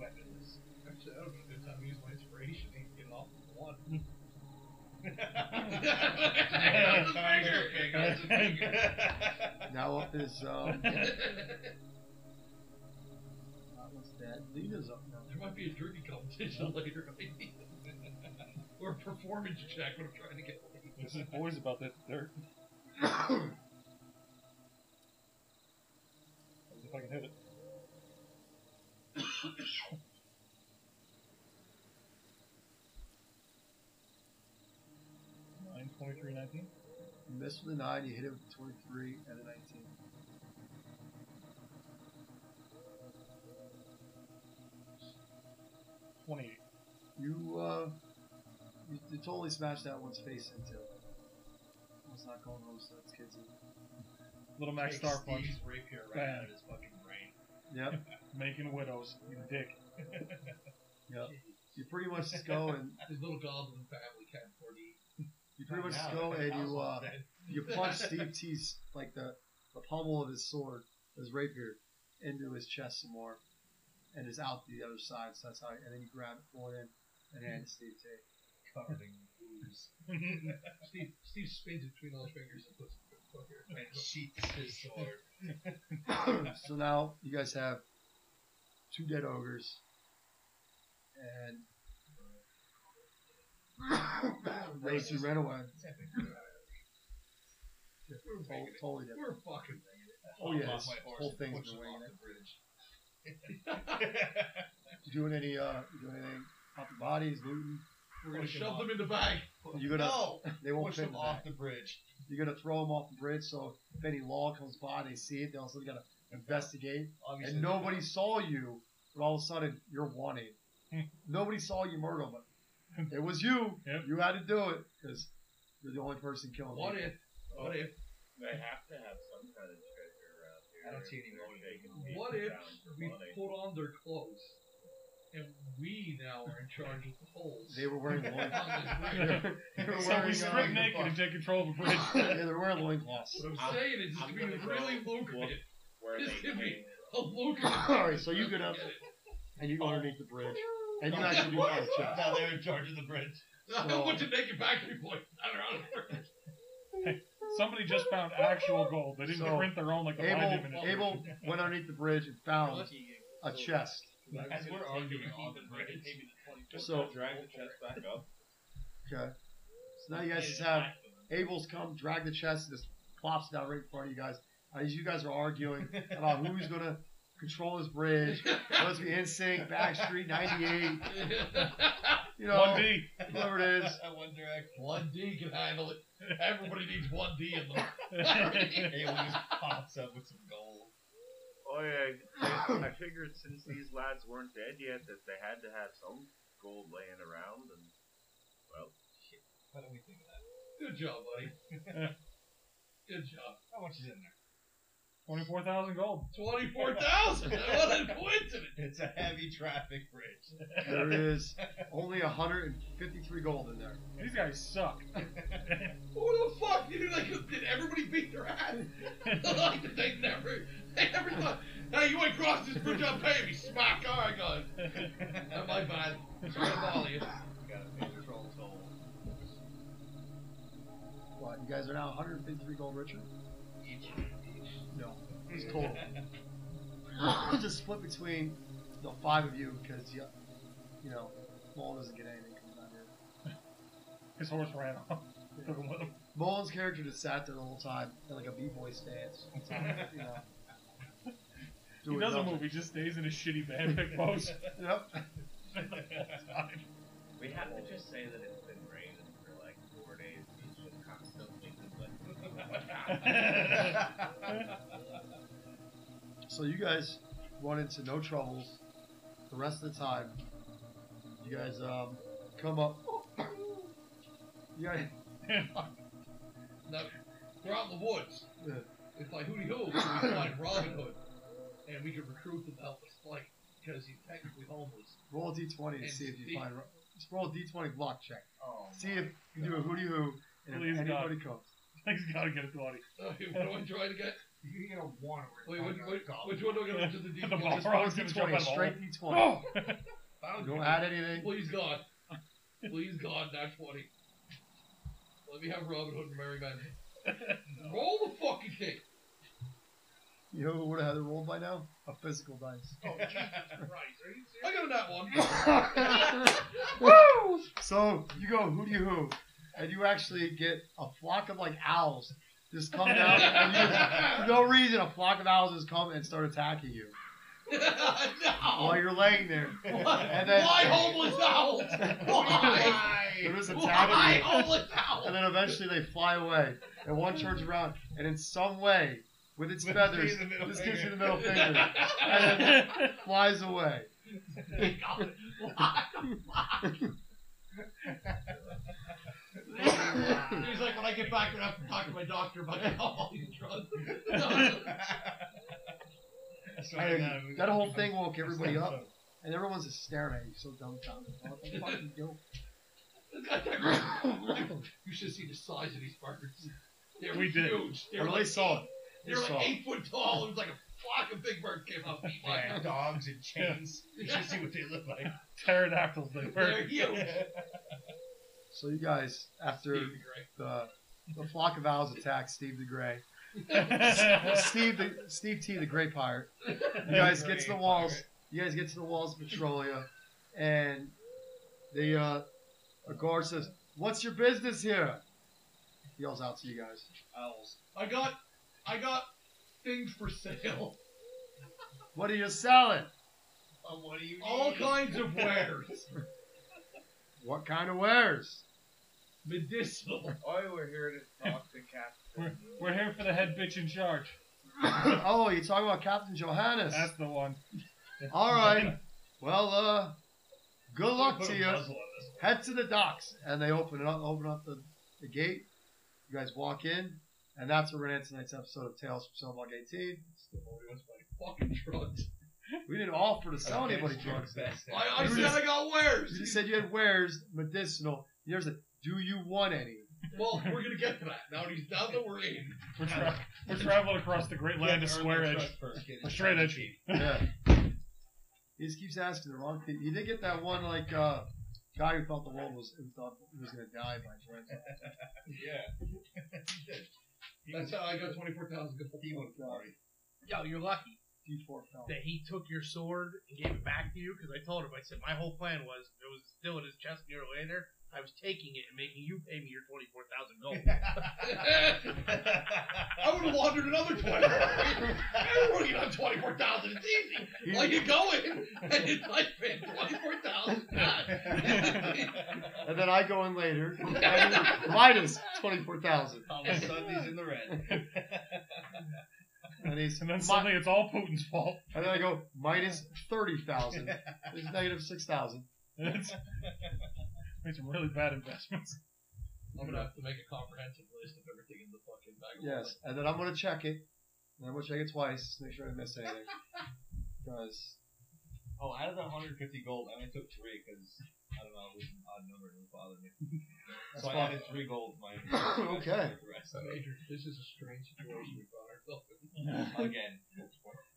Speaker 5: Weapons.
Speaker 3: Actually, that would be a good time to use my inspiration and get off of one. Finger, finger, finger.
Speaker 2: Now up is um, [laughs] that one's dead. Lena's up now.
Speaker 3: There might be a drinking competition later. [laughs] or a performance check when I'm trying to get laid.
Speaker 4: This is boys about that dirt. [coughs] See if I can hit it. [coughs] [coughs] Nine, twenty-three, nineteen.
Speaker 2: You missed with a nine. You hit it with a twenty-three and a nineteen.
Speaker 4: Twenty-eight.
Speaker 2: You uh, you, you totally smashed that one's face into. Let's not going home so that's kids.
Speaker 4: Little Max Star Punch.
Speaker 5: Steve's rapier right out of his fucking brain.
Speaker 2: Yep, [laughs]
Speaker 4: Making widows. You dick.
Speaker 2: yep. [laughs] You pretty much just go and [laughs]
Speaker 3: His little goblin family can't afford to eat.
Speaker 2: You pretty much go
Speaker 5: the
Speaker 2: and you uh, you punch [laughs] Steve T's like the the pommel of his sword, his rapier, into his chest some more, and is out the other side. So that's how. And then you grab it, pull it in, and hand it to Steve T.
Speaker 5: covered in ooze. [laughs]
Speaker 3: Steve, Steve spins it between his fingers and puts it fucker.
Speaker 5: and sheaths his sword. [laughs]
Speaker 2: so now you guys have two dead ogres, and Racy ran away.
Speaker 3: We're
Speaker 2: Totally, totally different.
Speaker 3: We're fucking
Speaker 2: Oh
Speaker 5: Hop
Speaker 2: yeah,
Speaker 5: off
Speaker 2: this
Speaker 5: my horse
Speaker 2: whole
Speaker 5: and
Speaker 2: thing's
Speaker 5: push
Speaker 2: been
Speaker 5: him
Speaker 2: weighing
Speaker 5: off
Speaker 2: it.
Speaker 5: the bridge.
Speaker 2: You [laughs] doing any uh, you doing anything off the bodies, looting?
Speaker 3: We're gonna shove them in the bag.
Speaker 2: You gonna
Speaker 5: no, [laughs]
Speaker 2: they won't
Speaker 5: push
Speaker 2: fit in
Speaker 5: him
Speaker 2: the
Speaker 5: off
Speaker 2: back.
Speaker 5: the bridge.
Speaker 2: You're gonna throw them off the bridge, so if any law comes by, they see it. They also gotta investigate,
Speaker 5: Obviously,
Speaker 2: and nobody saw you but all of a sudden you're wanted. Nobody saw you murder, but it was you.
Speaker 4: Yep.
Speaker 2: You had to do it because you're the only person killing.
Speaker 3: What
Speaker 2: people.
Speaker 3: if? What if?
Speaker 6: They have to have some kind of treasure around here.
Speaker 5: I don't see any
Speaker 6: They're
Speaker 5: motive.
Speaker 3: What if we
Speaker 6: money.
Speaker 3: put on their clothes, and we now are in charge of the holes?
Speaker 2: They were wearing [laughs]
Speaker 3: on
Speaker 2: loincloths. [laughs] they were
Speaker 4: So we
Speaker 2: wearing,
Speaker 4: strip naked and take control of the bridge. [laughs]
Speaker 2: yeah, they were wearing loincloths.
Speaker 3: What I'm
Speaker 6: I'm-
Speaker 3: saying is, it's
Speaker 6: I'm
Speaker 3: gonna be really
Speaker 6: go
Speaker 3: lucrative.
Speaker 6: Where
Speaker 3: This could be a lucrative.
Speaker 2: All right, so you get up and you go underneath the bridge, and you actually do find a chest.
Speaker 5: Now they're in charge of the bridge.
Speaker 3: I
Speaker 2: So-
Speaker 3: want to naked Backstreet Boys that are on the bridge.
Speaker 4: Somebody just found actual gold. They didn't
Speaker 2: So,
Speaker 4: print their own like the
Speaker 2: Abel,
Speaker 4: Biden administration.
Speaker 2: Abel went underneath the bridge and found a chest.
Speaker 5: As we're arguing on the bridge.
Speaker 6: Just
Speaker 2: So-
Speaker 6: drag the chest back up.
Speaker 2: Okay. So now you guys just have Abel's come, drag the chest, and just plops down right in front of you guys. Uh, as you guys are arguing about who's gonna control this bridge, whether it's be NSYNC, Backstreet, 98, [laughs] you know,
Speaker 4: One D.
Speaker 2: whoever it is. [laughs]
Speaker 5: One direction.
Speaker 3: One D can handle it. Everybody needs one D in them.
Speaker 5: Abel just pops up with some gold.
Speaker 6: Oh yeah, I figured since these lads weren't dead yet that they had to have some gold laying around, and well,
Speaker 5: Why don't we think of that?
Speaker 3: Good job, buddy. [laughs] Good job.
Speaker 5: How much is in there?
Speaker 4: Twenty-four thousand gold.
Speaker 3: Twenty-four thousand. [laughs] What a coincidence.
Speaker 5: It's a heavy traffic bridge.
Speaker 2: There is only 153 gold in there.
Speaker 4: These guys suck. [laughs]
Speaker 3: Who the fuck did, like, did everybody beat their ass? [laughs] like they never, they never thought, hey, you ain't crossed this bridge, I'll pay me. Smack, all right, guys. Not my bad. Sorry to bother you.
Speaker 5: Gotta pay the troll toll.
Speaker 2: What? You guys are now 153 gold richer?
Speaker 5: Each.
Speaker 2: No, it's total. [laughs] just split between the five of you because you, you know, Mullen doesn't get anything coming out here. [laughs]
Speaker 4: His horse ran off. [laughs] Took him with him.
Speaker 2: Mullen's character just sat there the whole time in like a b-boy stance. you know,
Speaker 4: He
Speaker 2: doing
Speaker 4: doesn't
Speaker 2: nothing.
Speaker 4: move. He just stays in a shitty band pick pose.
Speaker 2: Yep.
Speaker 6: we have to just say that it's been raining for like four days. He's just constantly
Speaker 2: So you guys run into no troubles the rest of the time. You guys um, come up. [coughs] You guys, [laughs]
Speaker 3: Now, we're out in the woods.
Speaker 2: Yeah.
Speaker 3: If like Hootie Hoo, we find Robin Hood, and we can recruit him to help us fight because he's technically homeless.
Speaker 2: roll a d20 to see if you find. Just roll a d20 block check.
Speaker 5: Oh.
Speaker 2: See if you do a hootie hoo and
Speaker 4: Please,
Speaker 2: if anybody comes. [laughs]
Speaker 4: He's gotta get a twenty.
Speaker 3: Uh, what do I try to get?
Speaker 5: You can get a one.
Speaker 3: Wait, which, which, which one do I get to the [laughs]
Speaker 4: The
Speaker 3: D20?
Speaker 4: ball.
Speaker 2: Just roll a
Speaker 4: gonna jump
Speaker 2: d20,
Speaker 4: out of the
Speaker 2: straight d20.
Speaker 4: Oh!
Speaker 2: Don't add anything.
Speaker 3: Please God. Please God, not 20. Let me have Robin Hood and Merry Men. [laughs] Roll the fucking thing.
Speaker 2: You know who would have had it rolled by now? A physical dice.
Speaker 5: Oh, Jesus [laughs] Christ. Are you
Speaker 3: I got that one.
Speaker 2: so you go hootie hoo, and you actually get a flock of like owls just come down, for no reason, a flock of owls just come and start attacking you [laughs]
Speaker 3: no.
Speaker 2: while you're laying there. [laughs] And then
Speaker 3: Why homeless owls? Why? [laughs]
Speaker 2: they're just
Speaker 3: Why
Speaker 2: attacking you.
Speaker 3: homeless owls?
Speaker 2: And then eventually they fly away, and one turns around, and in some way, with its feathers,
Speaker 5: the middle
Speaker 2: this gives you the middle finger, and then flies away.
Speaker 3: He's like, when I get back, I'm gonna have to talk to my doctor about [laughs] all these drugs. [laughs]
Speaker 2: And that whole thing woke everybody up, and everyone's just staring at you, so dumbfounded. What the fuck you doing?
Speaker 3: you should see the size of these birds. They're
Speaker 4: We did.
Speaker 3: huge. They're
Speaker 2: I really
Speaker 3: like
Speaker 2: saw it.
Speaker 3: They were
Speaker 2: saw
Speaker 3: like
Speaker 2: it.
Speaker 3: eight foot tall. It was like a flock of big birds came up. [laughs]
Speaker 5: Yeah, dogs and chains. You should see what they look like.
Speaker 4: Pterodactyls, they were.
Speaker 3: They're huge.
Speaker 2: So you guys, after the the flock of owls attack Steve the Gray, [laughs] Steve the Steve T the Gray Pirate, you guys get to the walls. You guys get to the walls of Petrolia, and the uh, a guard says, "What's your business here?" He yells out to you guys.
Speaker 5: Owls.
Speaker 3: I got, I got things for sale.
Speaker 2: What are you selling?
Speaker 5: Oh, what do you
Speaker 3: All
Speaker 5: need?
Speaker 3: kinds of wares. [laughs]
Speaker 2: What kind of wares?
Speaker 3: Medicinal.
Speaker 6: Oh, we're here to talk to
Speaker 4: We're, we're here for the head bitch in charge. [coughs]
Speaker 2: oh, you talking about Captain Johannes?
Speaker 4: That's the one.
Speaker 2: All right. Well, uh, good luck to you.
Speaker 3: muzzle on this one.
Speaker 2: Head to the docks, and they open it up. Open up the, the gate. You guys walk in, and that's where we're gonna end tonight's episode of Tales from Cellblock 18.
Speaker 3: Still nobody wants my fucking drugs.
Speaker 2: We didn't offer to sell anybody drugs.
Speaker 3: I, I said I got wares.
Speaker 2: You said you had wares, medicinal. Here's a. Do you want any?
Speaker 3: Well, we're gonna get to that. Now, he's, now that we're in.
Speaker 4: We're, tra- we're traveling across the great land of Square Edge. Or Straight Edge.
Speaker 2: Yeah. [laughs] he just keeps asking the wrong thing. He did get that one like uh, guy who thought the world was who thought he was gonna die by drugs. [laughs]
Speaker 3: Yeah. [laughs] That's how I got 24,000 gold.
Speaker 5: He went party.
Speaker 7: Yo, you're lucky
Speaker 2: D4 fell.
Speaker 7: that he took your sword and gave it back to you because I told him, I said, my whole plan was, it was still in his chest a year later, I was taking it and making you pay me your 24,000 gold. [laughs]
Speaker 3: I would have wandered another 20. Everybody get on 24,000. It's easy. Like you go in and it's like, man, 24,000.
Speaker 2: And then I go in later. [laughs] minus twenty four thousand.
Speaker 5: All of a sudden he's in the red. [laughs]
Speaker 2: And he's
Speaker 4: And then
Speaker 2: mi-
Speaker 4: suddenly it's all Putin's fault.
Speaker 2: and then I go minus thirty thousand. It's negative six thousand.
Speaker 4: And made some really bad investments.
Speaker 3: I'm gonna have to make a comprehensive list of everything in the fucking bag. of
Speaker 2: Yes, and then I'm gonna check it. And I'm gonna check it twice to make sure I didn't miss anything. [laughs] Because
Speaker 5: Oh, out of the 150 gold, I only took three because I don't know, it was an odd number. It didn't bother me. so I added three gold. My [laughs]
Speaker 2: Okay.
Speaker 5: The rest.
Speaker 3: Major, this is a strange situation we found ourselves in.
Speaker 5: Again.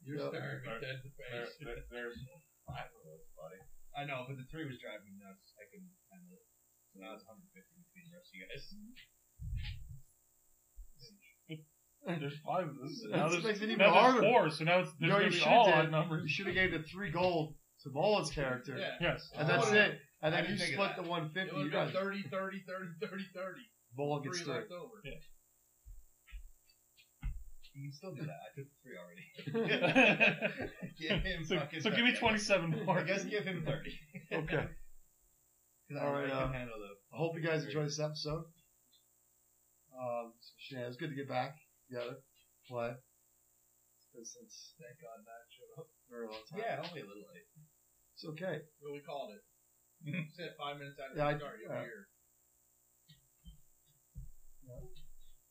Speaker 3: You're
Speaker 2: Yep.
Speaker 3: staring me dead in the
Speaker 5: There,
Speaker 3: face.
Speaker 5: there, there's five of those, buddy. I know, but the three was driving me nuts. I couldn't handle it. So now it's 150 between the rest of you guys.
Speaker 4: There's five of this.
Speaker 2: That
Speaker 4: Now there's,
Speaker 2: makes it even
Speaker 4: now there's
Speaker 2: harder.
Speaker 4: four, so now it's, there's
Speaker 2: You know,
Speaker 4: going
Speaker 2: you
Speaker 4: to be
Speaker 2: should've
Speaker 4: all
Speaker 2: did-
Speaker 4: odd numbers.
Speaker 2: you should have gave the three gold to Molin's character.
Speaker 3: Yeah.
Speaker 4: Yes.
Speaker 2: And that's it. And
Speaker 5: I
Speaker 2: then you
Speaker 5: didn't think
Speaker 2: split
Speaker 5: of
Speaker 2: the
Speaker 5: that.
Speaker 2: one
Speaker 3: It
Speaker 2: fifty.
Speaker 3: would
Speaker 2: You
Speaker 3: have
Speaker 2: guys
Speaker 3: been 30, 30, 30, 30, 30.
Speaker 2: Bolin gets
Speaker 3: Three
Speaker 2: three.
Speaker 3: left over.
Speaker 4: Yeah.
Speaker 5: You can still do that. I took three already. [laughs] [laughs] Give him
Speaker 4: So,
Speaker 5: fucking
Speaker 4: so give me 27 more.
Speaker 5: I guess give him 30.
Speaker 2: Okay. [laughs]
Speaker 5: 'Cause I
Speaker 2: All right, uh,
Speaker 5: handle the.
Speaker 2: I hope you guys enjoyed this episode. Um, yeah, it was good to get back together. Play. It's been since
Speaker 3: Thank God Matt showed up.
Speaker 2: for a long time.
Speaker 5: Yeah, only a little late.
Speaker 2: It's okay.
Speaker 3: What we called it. Said five minutes after
Speaker 2: Yeah,
Speaker 3: the start, you're
Speaker 2: yeah.
Speaker 3: here.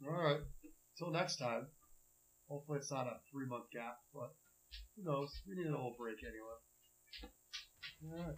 Speaker 2: All right. Until next time. Hopefully it's not a three month gap, but who knows? We need a little break anyway. All right.